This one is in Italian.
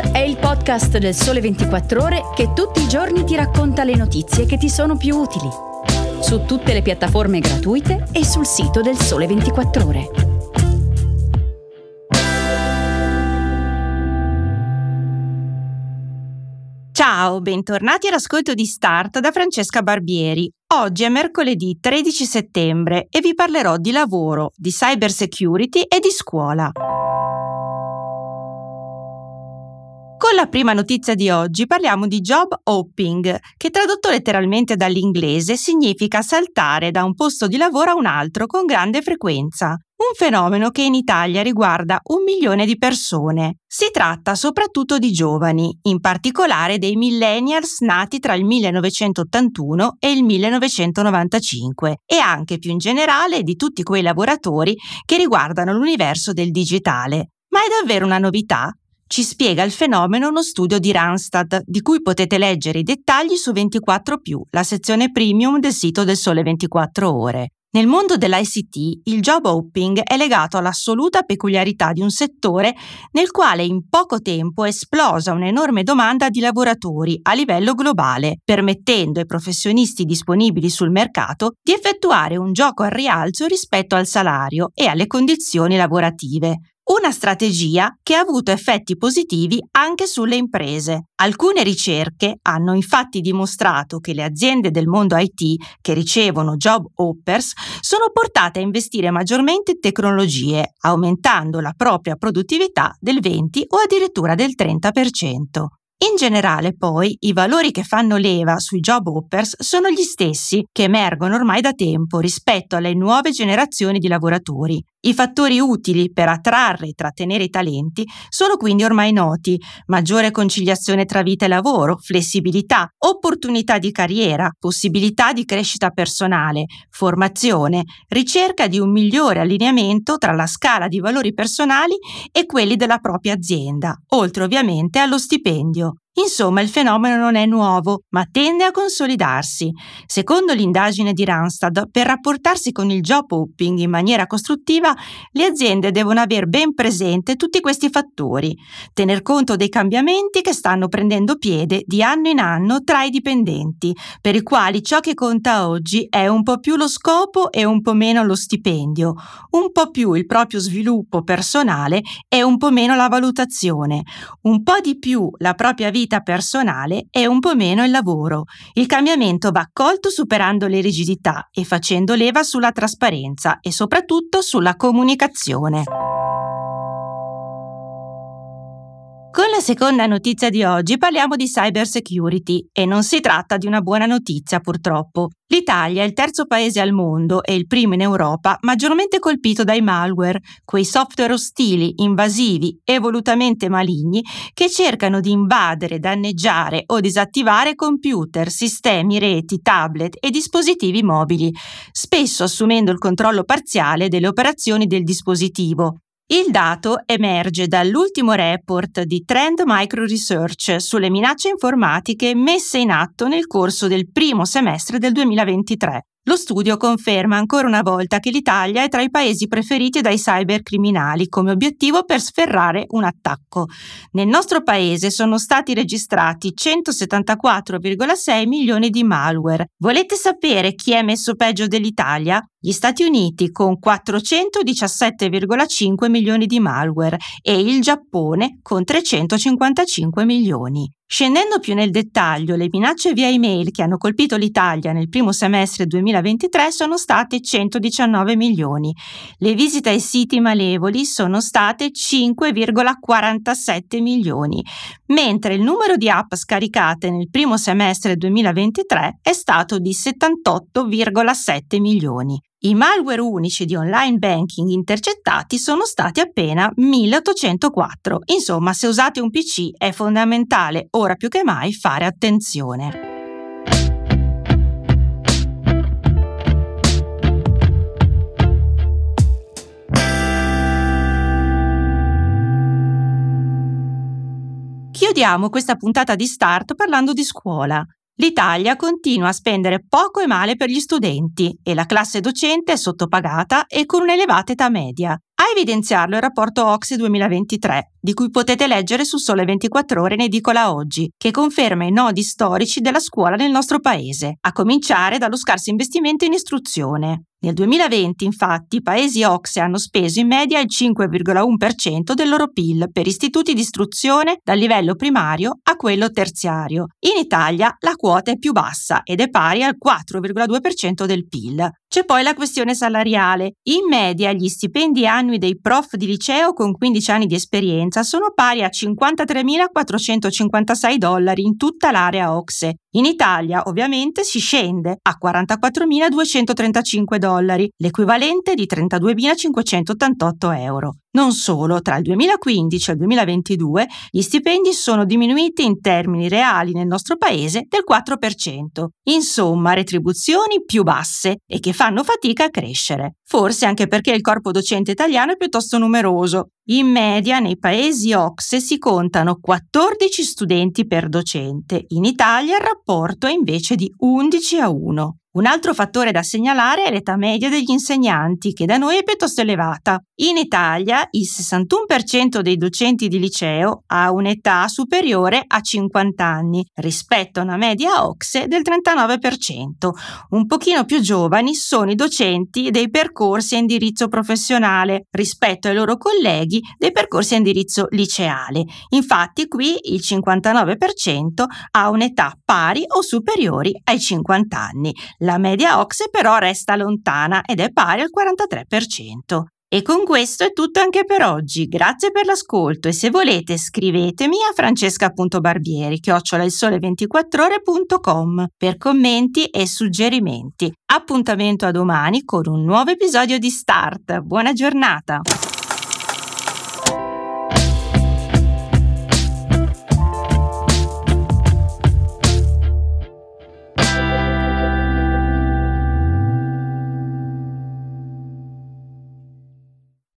È il podcast del Sole 24 Ore che tutti i giorni ti racconta le notizie che ti sono più utili. Su tutte le piattaforme gratuite e sul sito del Sole 24 Ore. Ciao, bentornati all'ascolto di Start da Francesca Barbieri. Oggi è mercoledì 13 settembre e vi parlerò di lavoro, di cyber security e di scuola. La prima notizia di oggi parliamo di job hopping, che tradotto letteralmente dall'inglese significa saltare da un posto di lavoro a un altro con grande frequenza. Un fenomeno che in Italia riguarda un milione di persone. Si tratta soprattutto di giovani, in particolare dei millennials nati tra il 1981 e il 1995 e anche più in generale di tutti quei lavoratori che riguardano l'universo del digitale. Ma è davvero una novità? Ci spiega il fenomeno uno studio di Randstad, di cui potete leggere i dettagli su 24 la sezione premium del sito del Sole 24 Ore. Nel mondo dell'ICT il job hopping è legato all'assoluta peculiarità di un settore nel quale in poco tempo è esplosa un'enorme domanda di lavoratori a livello globale, permettendo ai professionisti disponibili sul mercato di effettuare un gioco al rialzo rispetto al salario e alle condizioni lavorative. Una strategia che ha avuto effetti positivi anche sulle imprese. Alcune ricerche hanno infatti dimostrato che le aziende del mondo IT che ricevono job hoppers sono portate a investire maggiormente in tecnologie, aumentando la propria produttività del 20 o addirittura del 30%. In generale, poi, i valori che fanno leva sui job hoppers sono gli stessi che emergono ormai da tempo rispetto alle nuove generazioni di lavoratori. I fattori utili per attrarre e trattenere i talenti sono quindi ormai noti. Maggiore conciliazione tra vita e lavoro, flessibilità, opportunità di carriera, possibilità di crescita personale, formazione, ricerca di un migliore allineamento tra la scala di valori personali e quelli della propria azienda, oltre ovviamente allo stipendio. Insomma, il fenomeno non è nuovo, ma tende a consolidarsi. Secondo l'indagine di Randstad, per rapportarsi con il job hopping in maniera costruttiva, le aziende devono aver ben presente tutti questi fattori, tener conto dei cambiamenti che stanno prendendo piede di anno in anno tra i dipendenti, per i quali ciò che conta oggi è un po' più lo scopo e un po' meno lo stipendio, un po' più il proprio sviluppo personale e un po' meno la valutazione, un po' di più la propria vita vita personale e un po' meno il lavoro. Il cambiamento va accolto superando le rigidità e facendo leva sulla trasparenza e soprattutto sulla comunicazione. Seconda notizia di oggi parliamo di cyber security e non si tratta di una buona notizia purtroppo. L'Italia è il terzo paese al mondo e il primo in Europa maggiormente colpito dai malware, quei software ostili, invasivi e volutamente maligni che cercano di invadere, danneggiare o disattivare computer, sistemi, reti, tablet e dispositivi mobili, spesso assumendo il controllo parziale delle operazioni del dispositivo, il dato emerge dall'ultimo report di Trend Micro Research sulle minacce informatiche messe in atto nel corso del primo semestre del 2023. Lo studio conferma ancora una volta che l'Italia è tra i paesi preferiti dai cybercriminali come obiettivo per sferrare un attacco. Nel nostro paese sono stati registrati 174,6 milioni di malware. Volete sapere chi è messo peggio dell'Italia? Gli Stati Uniti con 417,5 milioni di malware e il Giappone con 355 milioni. Scendendo più nel dettaglio, le minacce via email che hanno colpito l'Italia nel primo semestre 2023 sono state 119 milioni. Le visite ai siti malevoli sono state 5,47 milioni, mentre il numero di app scaricate nel primo semestre 2023 è stato di 78,7 milioni. I malware unici di online banking intercettati sono stati appena 1804. Insomma, se usate un PC è fondamentale ora più che mai fare attenzione. Chiudiamo questa puntata di Start parlando di scuola. L'Italia continua a spendere poco e male per gli studenti e la classe docente è sottopagata e con un'elevata età media. A evidenziarlo il rapporto Oxy 2023, di cui potete leggere su Sole 24 ore in edicola oggi, che conferma i nodi storici della scuola nel nostro paese, a cominciare dallo scarso investimento in istruzione. Nel 2020, infatti, i paesi OXE hanno speso in media il 5,1% del loro PIL per istituti di istruzione dal livello primario a quello terziario. In Italia la quota è più bassa ed è pari al 4,2% del PIL. C'è poi la questione salariale. In media gli stipendi annui dei prof di liceo con 15 anni di esperienza sono pari a 53.456 dollari in tutta l'area OXE. In Italia ovviamente si scende a 44.235 dollari, l'equivalente di 32.588 euro. Non solo, tra il 2015 e il 2022 gli stipendi sono diminuiti in termini reali nel nostro paese del 4%. Insomma, retribuzioni più basse e che fanno fatica a crescere. Forse anche perché il corpo docente italiano è piuttosto numeroso. In media nei paesi OXE si contano 14 studenti per docente, in Italia il rapporto è invece di 11 a 1. Un altro fattore da segnalare è l'età media degli insegnanti, che da noi è piuttosto elevata. In Italia il 61% dei docenti di liceo ha un'età superiore a 50 anni, rispetto a una media OXE del 39%. Un pochino più giovani sono i docenti dei percorsi a indirizzo professionale, rispetto ai loro colleghi dei percorsi a indirizzo liceale. Infatti qui il 59% ha un'età pari o superiori ai 50 anni. La media OXE però resta lontana ed è pari al 43%. E con questo è tutto anche per oggi. Grazie per l'ascolto e se volete scrivetemi a francesca.barbieri chiocciolailsole24ore.com per commenti e suggerimenti. Appuntamento a domani con un nuovo episodio di Start. Buona giornata!